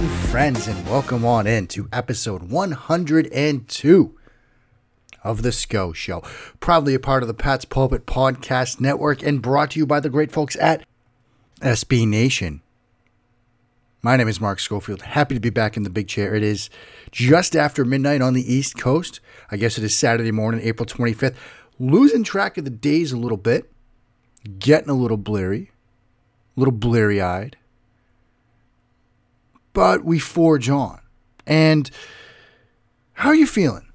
Again, friends, and welcome on in to episode 102 of The SCO Show. Proudly a part of the Pat's Pulpit Podcast Network and brought to you by the great folks at SB Nation. My name is Mark Schofield. Happy to be back in the big chair. It is just after midnight on the East Coast. I guess it is Saturday morning, April 25th. Losing track of the days a little bit, getting a little bleary, a little bleary eyed. But we forge on. And how are you feeling?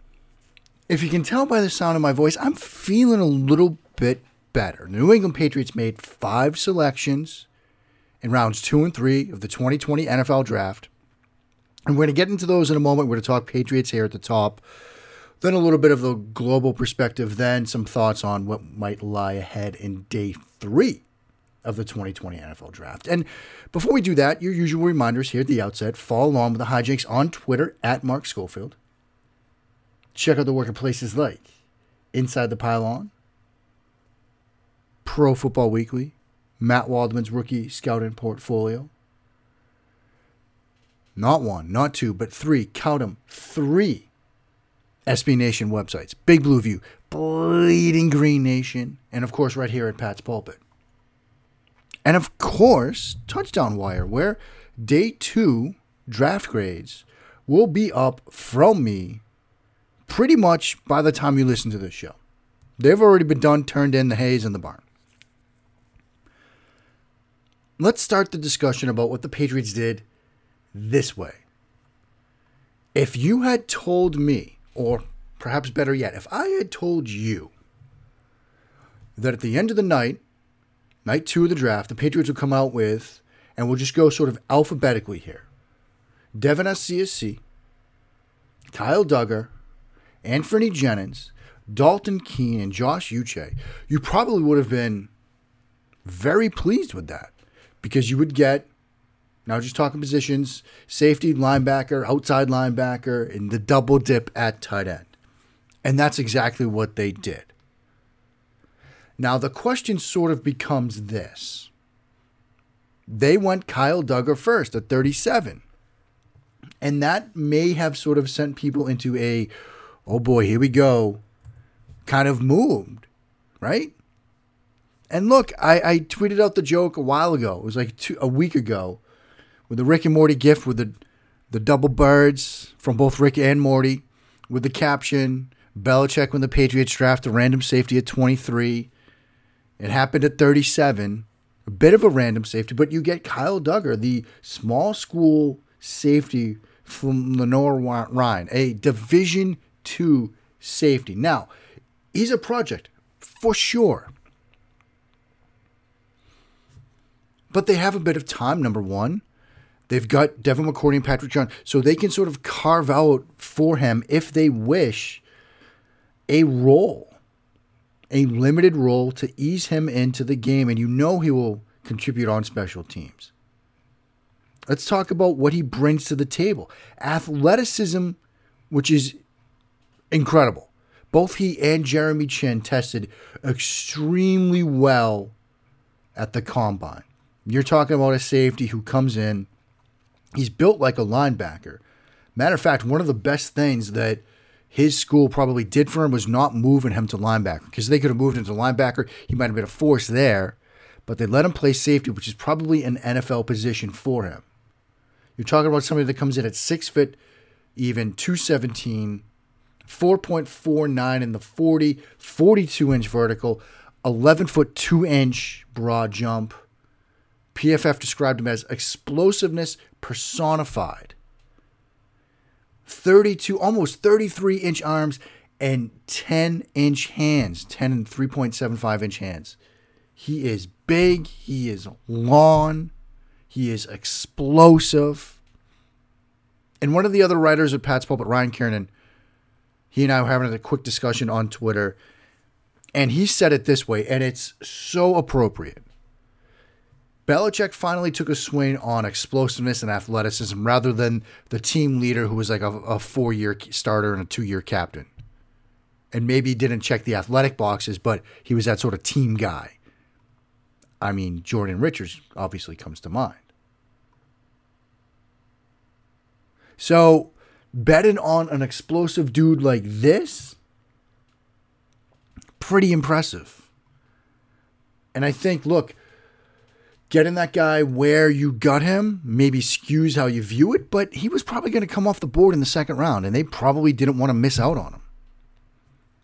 If you can tell by the sound of my voice, I'm feeling a little bit better. The New England Patriots made five selections in rounds two and three of the 2020 NFL draft. And we're going to get into those in a moment. We're going to talk Patriots here at the top, then a little bit of the global perspective, then some thoughts on what might lie ahead in day three of the 2020 NFL draft. And before we do that, your usual reminders here at the outset follow along with the hijinks on Twitter at Mark Schofield. Check out the work of places like Inside the Pylon, Pro Football Weekly, Matt Waldman's rookie scouting portfolio. Not one, not two, but three. Count them. Three SB Nation websites. Big Blue View, Bleeding Green Nation, and of course, right here at Pat's Pulpit. And of course, Touchdown Wire, where day two draft grades will be up from me pretty much by the time you listen to this show. They've already been done, turned in the haze in the barn let's start the discussion about what the Patriots did this way. If you had told me, or perhaps better yet, if I had told you that at the end of the night, night two of the draft, the Patriots would come out with, and we'll just go sort of alphabetically here Devin Asiasi, Kyle Dugger, Anfernee Jennings, Dalton Keene, and Josh Uche, you probably would have been very pleased with that because you would get now just talking positions, safety, linebacker, outside linebacker, and the double dip at tight end. And that's exactly what they did. Now the question sort of becomes this. They went Kyle Dugger first at 37. And that may have sort of sent people into a, oh boy, here we go, kind of moved, right? And look, I, I tweeted out the joke a while ago. It was like two, a week ago with the Rick and Morty gift with the the double birds from both Rick and Morty with the caption Belichick when the Patriots draft a random safety at 23. It happened at 37. A bit of a random safety, but you get Kyle Dugger, the small school safety from Lenoir-Rhyne, a Division two safety. Now, he's a project for sure. but they have a bit of time, number one. They've got Devin McCourty and Patrick Chung, so they can sort of carve out for him, if they wish, a role, a limited role to ease him into the game, and you know he will contribute on special teams. Let's talk about what he brings to the table. Athleticism, which is incredible. Both he and Jeremy Chinn tested extremely well at the combine. You're talking about a safety who comes in. He's built like a linebacker. Matter of fact, one of the best things that his school probably did for him was not moving him to linebacker because they could have moved him to linebacker. He might have been a force there, but they let him play safety, which is probably an NFL position for him. You're talking about somebody that comes in at six foot, even 217, 4.49 in the 40, 42 inch vertical, 11 foot 2 inch broad jump. PFF described him as explosiveness personified. 32, almost 33 inch arms and 10 inch hands, 10 and 3.75 inch hands. He is big, he is long, he is explosive. And one of the other writers at Pat's Pulpit, Ryan Kiernan, he and I were having a quick discussion on Twitter, and he said it this way, and it's so appropriate. Belichick finally took a swing on explosiveness and athleticism rather than the team leader who was like a, a four year starter and a two year captain. And maybe didn't check the athletic boxes, but he was that sort of team guy. I mean, Jordan Richards obviously comes to mind. So betting on an explosive dude like this, pretty impressive. And I think, look, getting that guy where you got him maybe skews how you view it, but he was probably going to come off the board in the second round, and they probably didn't want to miss out on him.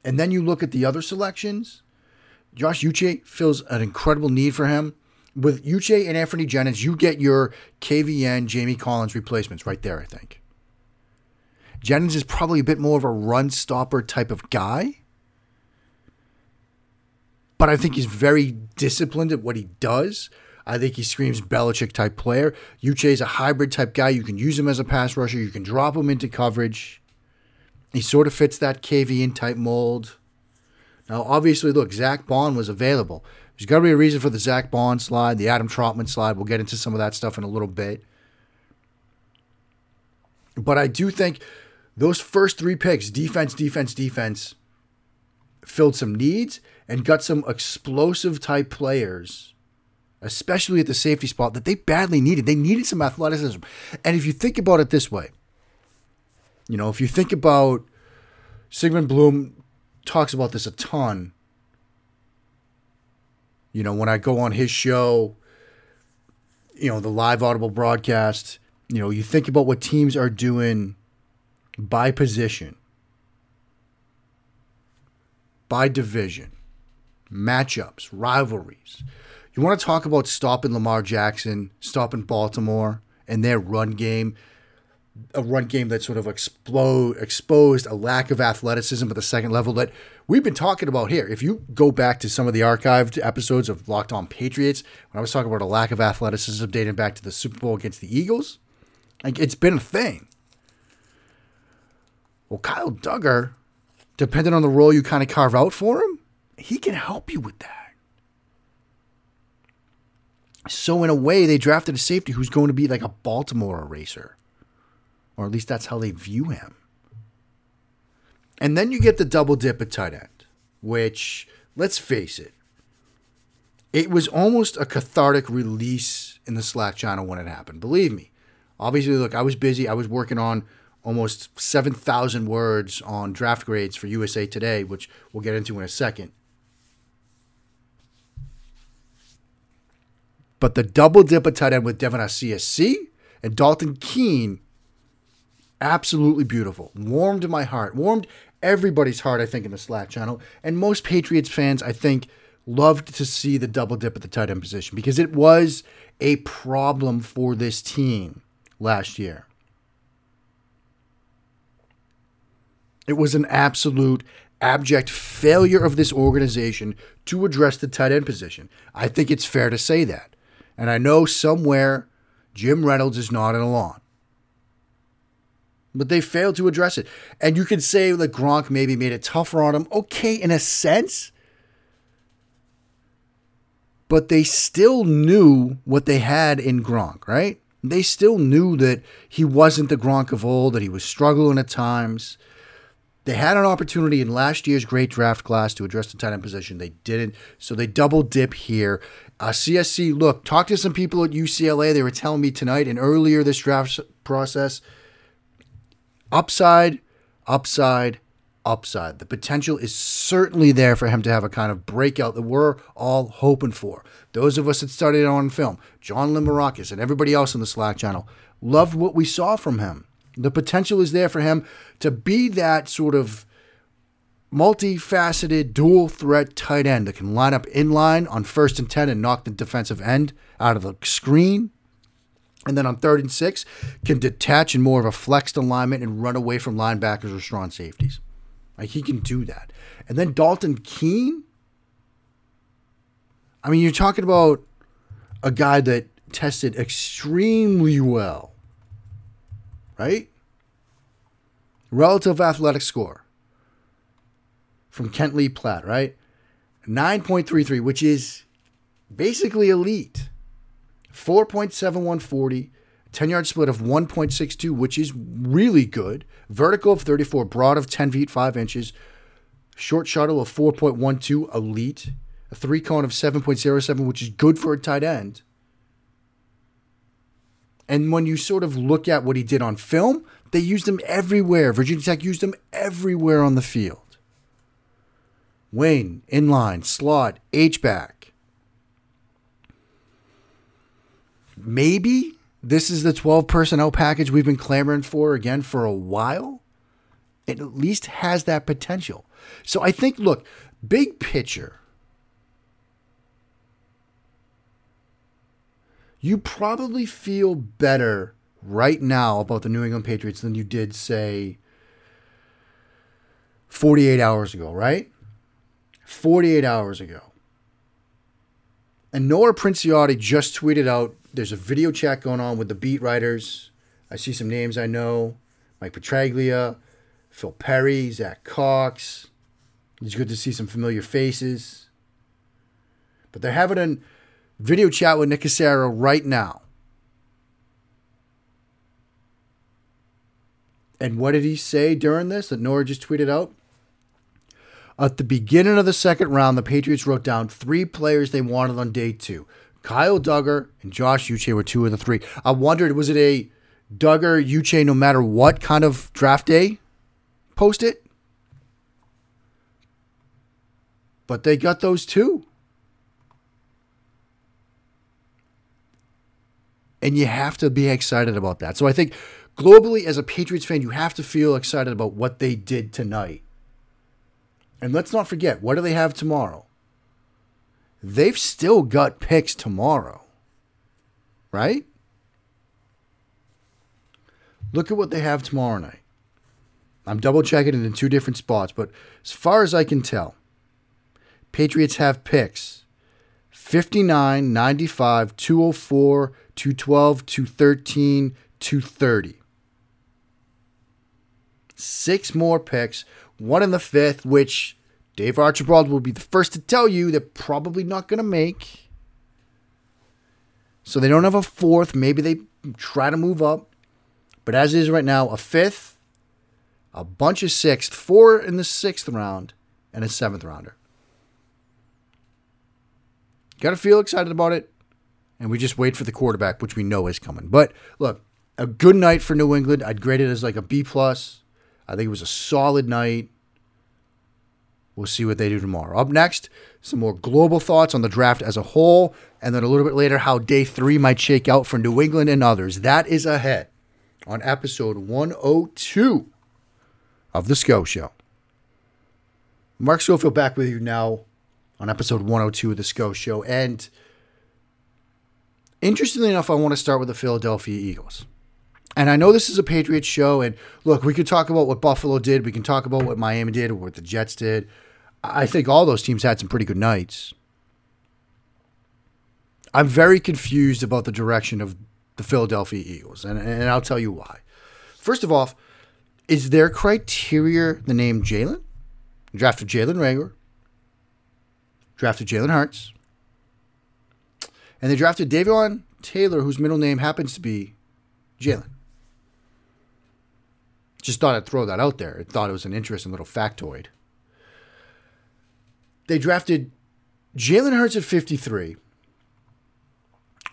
And then you look at the other selections. Josh Uche feels an incredible need for him. With Uche and Anfernee Jennings, you get your KVN Jamie Collins replacements right there, I think. Jennings is probably a bit more of a run stopper type of guy. But I think he's very disciplined at what he does. I think he screams Belichick type player. Uche is a hybrid type guy. You can use him as a pass rusher. You can drop him into coverage. He sort of fits that KVN type mold. Now, obviously, look, Zack Baun was available. There's got to be a reason for the Zack Baun slide, the Adam Trautman slide. We'll get into some of that stuff in a little bit. But I do think those first three picks, defense, defense, defense, filled some needs and got some explosive type players, especially at the safety spot that they badly needed. They needed some athleticism. And if you think about it this way, you know, if you think about Sigmund Bloom talks about this a ton. You know, when I go on his show, you know, the live audible broadcast, you know, you think about what teams are doing by position, by division, matchups, rivalries. You want to talk about stopping Lamar Jackson, stopping Baltimore and their run game a run game that sort of explode exposed a lack of athleticism at the second level that we've been talking about here. If you go back to some of the archived episodes of Locked On Patriots, when I was talking about a lack of athleticism dating back to the Super Bowl against the Eagles, like it's been a thing. Well, Kyle Dugger, depending on the role you kind of carve out for him, he can help you with that. So in a way, they drafted a safety who's going to be like a Baltimore eraser or at least that's how they view him. And then you get the double dip at tight end, which, let's face it, it was almost a cathartic release in the Slack channel when it happened. Believe me. Obviously, look, I was busy. I was working on almost 7,000 words on draft grades for USA Today, which we'll get into in a second. But the double dip at tight end with Devin Asiasi and Dalton Keene absolutely beautiful. Warmed my heart. Warmed everybody's heart, I think, in the Slack channel. And most Patriots fans, I think, loved to see the double dip at the tight end position because it was a problem for this team last year. It was an absolute abject failure of this organization to address the tight end position. I think it's fair to say that. And I know somewhere Jim Reynolds is nodding along but they failed to address it. And you could say that Gronk maybe made it tougher on him. Okay, in a sense. But they still knew what they had in Gronk, right? They still knew that he wasn't the Gronk of old, that he was struggling at times. They had an opportunity in last year's great draft class to address the tight end position. They didn't, so they double dip here. Uh, CSC, look, talk to some people at UCLA. They were telling me tonight and earlier this draft process – upside, upside, upside. The potential is certainly there for him to have a kind of breakout that we're all hoping for. Those of us that studied on film, John Limarakis and everybody else in the Slack channel, loved what we saw from him. The potential is there for him to be that sort of multifaceted dual threat tight end that can line up in line on first and 10 and knock the defensive end out of the screen and then on third and six, can detach in more of a flexed alignment and run away from linebackers or strong safeties. Like he can do that. And then Dalton Keene. I mean, you're talking about a guy that tested extremely well, right? Relative athletic score from Kent Lee Platte, right? 9.33, which is basically elite. 4.7140, 10 yard split of 1.62, which is really good. Vertical of 34, broad of 10 feet 5 inches, short shuttle of 4.12, elite. A three cone of 7.07, which is good for a tight end. And when you sort of look at what he did on film, They used him everywhere. Virginia Tech used him everywhere on the field. Wayne, inline, slot, H-back. Maybe this is the 12 personnel package we've been clamoring for again for a while. It at least has that potential. So I think, look, big picture, you probably feel better right now about the New England Patriots than you did, say, 48 hours ago, right? 48 hours ago. And Nora Princiotti just tweeted out there's a video chat going on with the beat writers. I see some names I know Mike Petraglia, Phil Perry, Zach Cox. It's good to see some familiar faces. But they're having a video chat with Nick Caserio right now. And what did he say during this that Nora just tweeted out? At the beginning of the second round, the Patriots wrote down three players they wanted on day two. Kyle Dugger and Josh Uche were two of the three. I wondered, was it a Dugger, Uche, no matter what kind of draft day post it? But they got those two. And you have to be excited about that. So I think globally, as a Patriots fan, you have to feel excited about what they did tonight. And let's not forget, what do they have tomorrow? They've still got picks tomorrow, right? Look at what they have tomorrow night. I'm double checking it in two different spots, but as far as I can tell, Patriots have picks 59, 95, 204, 212, 213, 230. Six more picks, one in the fifth, which Dave Archibald will be the first to tell you they're probably not going to make. So they don't have a fourth. Maybe they try to move up. But as it is right now, a fifth, a bunch of sixth, four in the sixth round, and a seventh rounder. Got to feel excited about it. And we just wait for the quarterback, which we know is coming. But look, a good night for New England. I'd grade it as like a B plus. I think it was a solid night. We'll see what they do tomorrow. Up next, some more global thoughts on the draft as a whole, and then a little bit later, how day three might shake out for New England and others. That is ahead on episode 102 of The SCO Show. Mark Schofield back with you now on episode 102 of The SCO Show. And interestingly enough, I want to start with the Philadelphia Eagles. And I know this is a Patriots show, and look, we could talk about what Buffalo did, we can talk about what Miami did, or what the Jets did. I think all those teams had some pretty good nights. I'm very confused about the direction of the Philadelphia Eagles, and, and I'll tell you why. First of all, is their criteria the name Jalen? Drafted Jalen Reagor, drafted Jalen Hurts, and they drafted Davion Taylor, whose middle name happens to be Jalen. Just thought I'd throw that out there. I thought it was an interesting little factoid. They drafted Jalen Hurts at 53,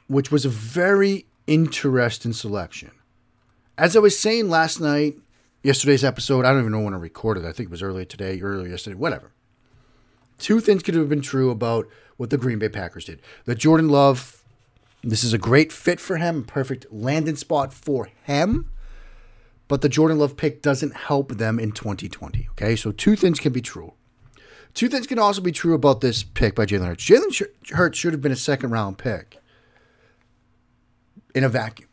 which was a very interesting selection. As I was saying last night, yesterday's episode, I don't even know when I recorded. I think it was earlier today, earlier yesterday, whatever. Two things could have been true about what the Green Bay Packers did. That Jordan Love, this is a great fit for him, perfect landing spot for him but the Jordan Love pick doesn't help them in 2020. Okay, so two things can be true. Two things can also be true about this pick by Jalen Hurts. Jalen Hurts should have been a second round pick in a vacuum,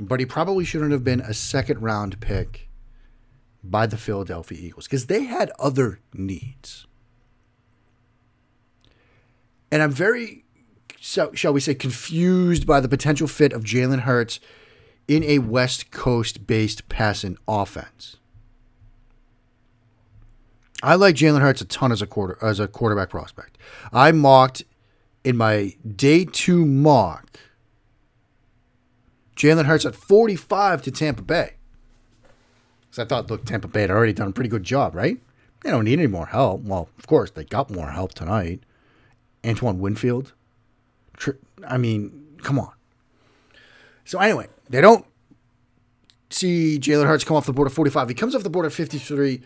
but he probably shouldn't have been a second round pick by the Philadelphia Eagles because they had other needs. And I'm very, so, shall we say, confused by the potential fit of Jalen Hurts in a West Coast based passing offense. I like Jalen Hurts a ton as a quarter as a quarterback prospect. I mocked in my day two mock Jalen Hurts at 45 to Tampa Bay. Because I thought, look, Tampa Bay had already done a pretty good job, right? They don't need any more help. Well, of course, they got more help tonight. Antoine Winfield. I mean, come on. So anyway, they don't see Jalen Hurts come off the board at 45. He comes off the board at 53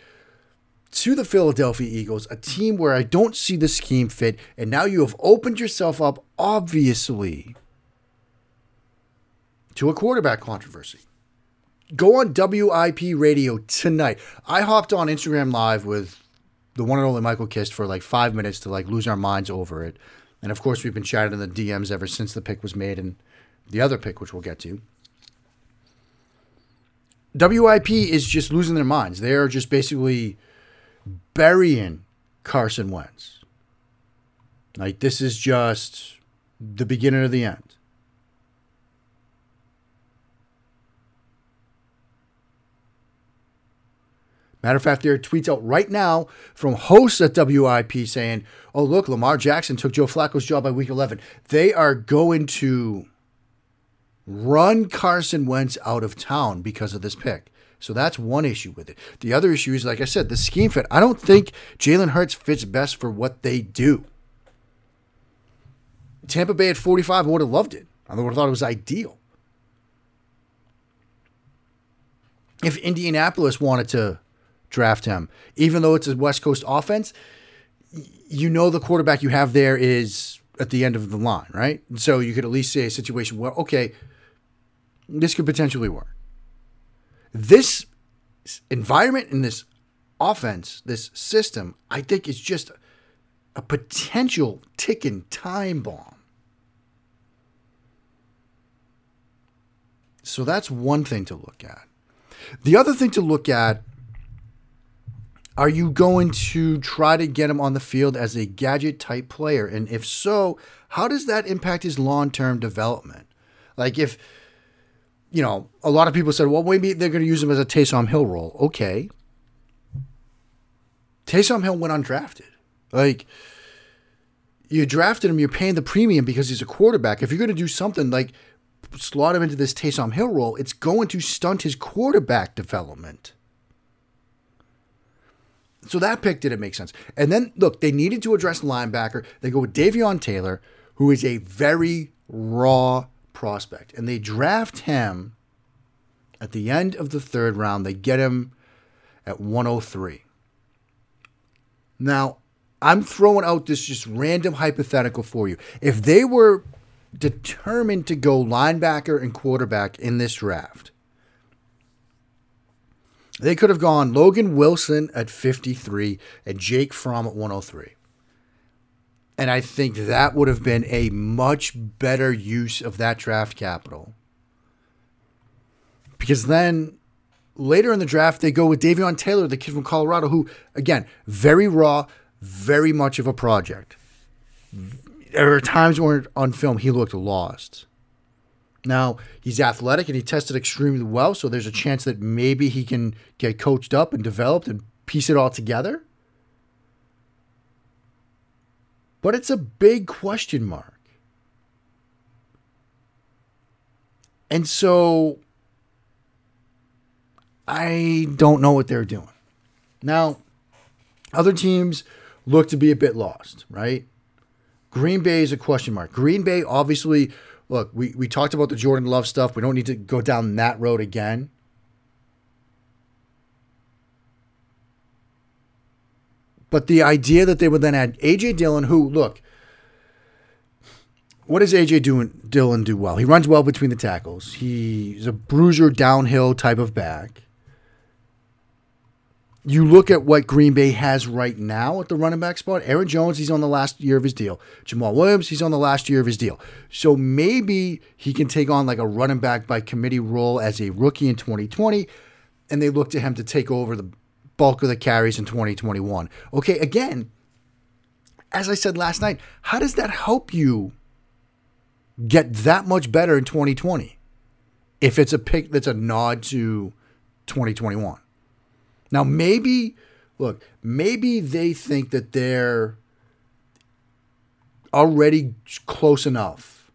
to the Philadelphia Eagles, a team where I don't see the scheme fit, and now you have opened yourself up, obviously, to a quarterback controversy. Go on WIP radio tonight. I hopped on Instagram Live with the one and only Michael Kist for like five minutes to like lose our minds over it. And of course, we've been chatting in the DMs ever since the pick was made and the other pick, which we'll get to. WIP is just losing their minds. They are just basically burying Carson Wentz. Like, this is just the beginning of the end. Matter of fact, there are tweets out right now from hosts at WIP saying, oh, look, Lamar Jackson took Joe Flacco's job by week 11. They are going to run Carson Wentz out of town because of this pick. So that's one issue with it. The other issue is, like I said, the scheme fit. I don't think Jalen Hurts fits best for what they do. Tampa Bay at 45, would have loved it. I would have thought it was ideal. If Indianapolis wanted to draft him, even though it's a West Coast offense, you know the quarterback you have there is at the end of the line, right? So you could at least say a situation where, okay, this could potentially work. This environment and this offense, this system, I think is just a potential ticking time bomb. So that's one thing to look at. The other thing to look at are you going to try to get him on the field as a gadget type player? And if so, how does that impact his long term development? Like, if, you know, a lot of people said, well, maybe they're going to use him as a Taysom Hill role. Okay. Taysom Hill went undrafted. Like, you drafted him, you're paying the premium because he's a quarterback. If you're going to do something like slot him into this Taysom Hill role, it's going to stunt his quarterback development. So that pick didn't make sense. And then look, they needed to address linebacker. They go with Davion Taylor, who is a very raw prospect, and they draft him at the end of the third round. They get him at 103. Now, I'm throwing out this just random hypothetical for you. If they were determined to go linebacker and quarterback in this draft, they could have gone Logan Wilson at 53 and Jake Fromm at 103. And I think that would have been a much better use of that draft capital. Because then later in the draft, they go with Davion Taylor, the kid from Colorado, who, again, very raw, very much of a project. There are times where on film he looked lost. Now, he's athletic and he tested extremely well, so there's a chance that maybe he can get coached up and developed and piece it all together. But it's a big question mark. And so I don't know what they're doing. Now, other teams look to be a bit lost, right? Green Bay is a question mark. Green Bay obviously look, we, we talked about the Jordan Love stuff. We don't need to go down that road again. But the idea that they would then add AJ Dillon, who look, what does AJ doing, Dillon do well? He runs well between the tackles. He's a bruiser downhill type of back you look at what Green Bay has right now at the running back spot. Aaron Jones, he's on the last year of his deal. Jamaal Williams, he's on the last year of his deal. So maybe he can take on like a running back by committee role as a rookie in 2020, and they look to him to take over the bulk of the carries in 2021. Okay, again, as I said last night, how does that help you get that much better in 2020 if it's a pick that's a nod to 2021? Now, maybe, look, maybe they think that they're already close enough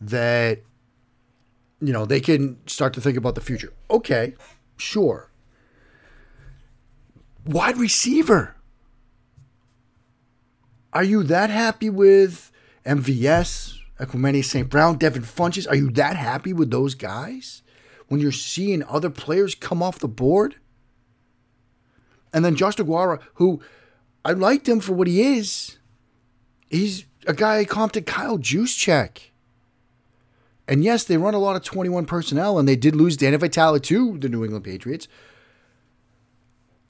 that, you know, they can start to think about the future. Okay, sure. Wide receiver. Are you that happy with MVS Equanimeous St. Brown, Devin Funchess. Are you that happy with those guys when you're seeing other players come off the board? And then Josh DeGuara, who I liked him for what he is. He's a guy I comped Kyle Juszczyk. And yes, they run a lot of 21 personnel, and they did lose Danny Vitale to the New England Patriots.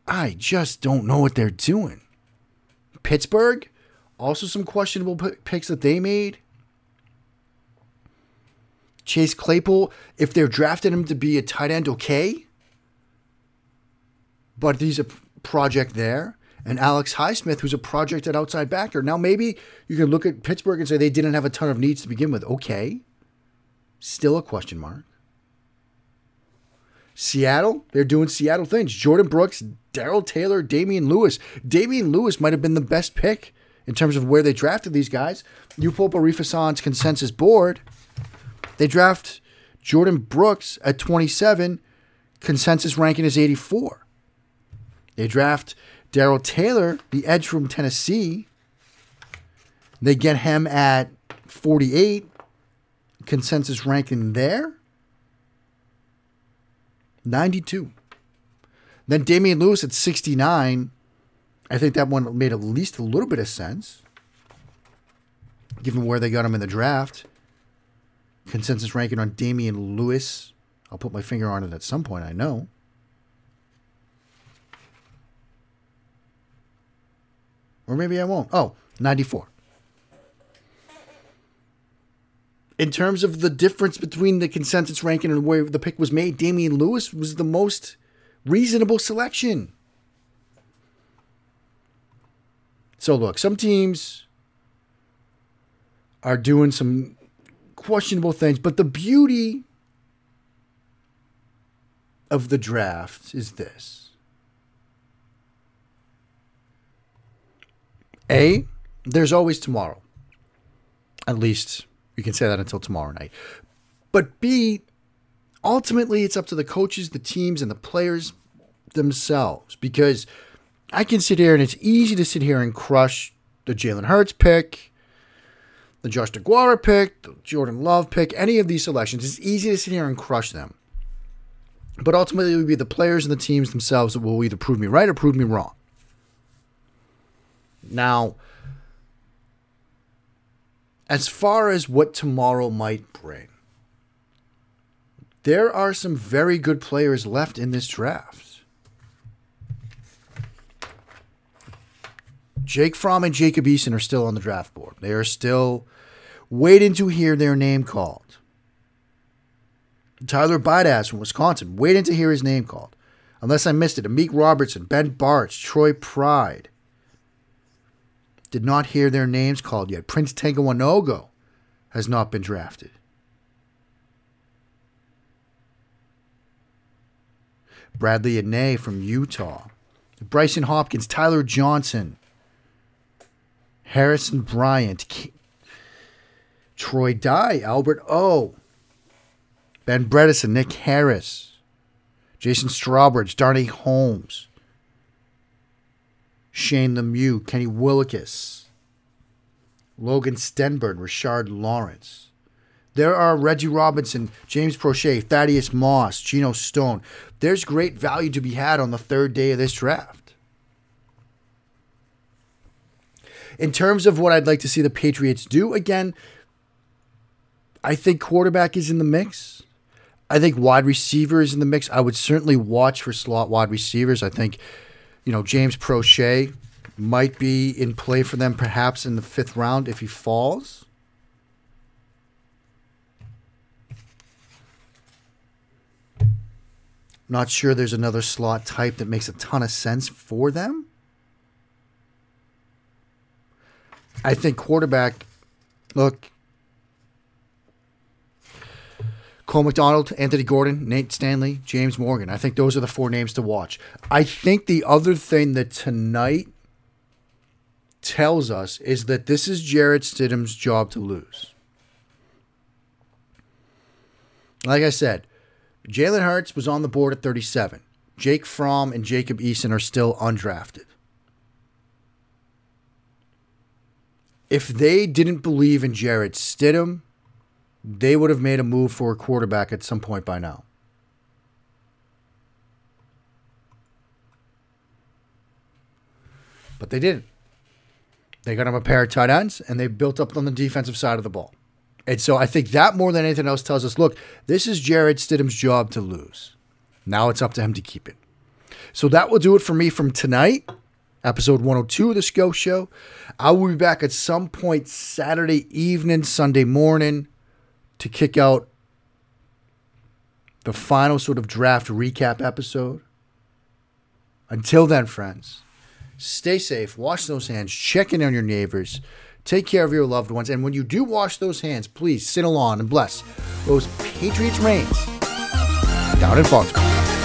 I just don't know what they're doing. Pittsburgh, also some questionable picks that they made. Chase Claypool, if they're drafting him to be a tight end, okay. But he's a project there. And Alex Highsmith, who's a project at outside backer. Now, maybe you can look at Pittsburgh and say they didn't have a ton of needs to begin with. Okay. Still a question mark. Seattle, they're doing Seattle things. Jordyn Brooks, Darrell Taylor, Damien Lewis. Damien Lewis might have been the best pick in terms of where they drafted these guys. You pull up Arifa consensus board. They draft Jordyn Brooks at 27. Consensus ranking is 84. They draft Darrell Taylor, the edge from Tennessee. They get him at 48 consensus ranking there 92. Then Damien Lewis at 69. I think that one made at least a little bit of sense, given where they got him in the draft. Consensus ranking on Damien Lewis. I'll put my finger on it at some point, I know. Or maybe I won't. Oh, 94. In terms of the difference between the consensus ranking and where the pick was made, Damien Lewis was the most reasonable selection. So look, some teams are doing some questionable things, but the beauty of the draft is this. A, there's always tomorrow. At least you can say that until tomorrow night. But B, ultimately, it's up to the coaches, the teams, and the players themselves because I can sit here and it's easy to sit here and crush the Jalen Hurts pick, the Josh DeGuara pick, the Jordan Love pick, any of these selections. It's easy to sit here and crush them. But ultimately, it will be the players and the teams themselves that will either prove me right or prove me wrong. Now, as far as what tomorrow might bring, there are some very good players left in this draft. Jake Fromm and Jacob Eason are still on the draft board. They are still waiting to hear their name called. Tyler Biadasz from Wisconsin, waiting to hear his name called. Unless I missed it, Amik Robertson, Ben Bartch, Troy Pride, did not hear their names called yet. Prince Tega has not been drafted. Bradlee Anae from Utah. Brycen Hopkins, Tyler Johnson, Harrison Bryant, Troy Dye, Albert O, Ben Bredeson, Nick Harris, Jason Strawbridge, Darnay Holmes, Shane Lemieux, Kenny Willekes, Logan Stenberg, Rashard Lawrence. There are Reggie Robinson, James Proche, Thaddeus Moss, Geno Stone. There's great value to be had on the third day of this draft. In terms of what I'd like to see the Patriots do, again, I think quarterback is in the mix. I think wide receiver is in the mix. I would certainly watch for slot wide receivers. I think you know, James Proche might be in play for them perhaps in the fifth round if he falls. Not sure there's another slot type that makes a ton of sense for them. I think quarterback, look, Cole McDonald, Anthony Gordon, Nate Stanley, James Morgan. I think those are the four names to watch. I think the other thing that tonight tells us is that this is Jarrett Stidham's job to lose. Like I said, Jalen Hurts was on the board at 37. Jake Fromm and Jacob Eason are still undrafted. if they didn't believe in Jarrett Stidham, they would have made a move for a quarterback at some point by now. But they didn't. They got him a pair of tight ends and they built up on the defensive side of the ball. And so I think that more than anything else tells us look, this is Jarrett Stidham's job to lose. Now it's up to him to keep it. So that will do it for me from tonight, episode 102 of the SCO Show. I will be back at some point Saturday evening, Sunday morning to kick out the final sort of draft recap episode. Until then, friends, stay safe, wash those hands, check in on your neighbors, take care of your loved ones, and when you do wash those hands, please sit along and bless those Patriots reigns down in Foxborough.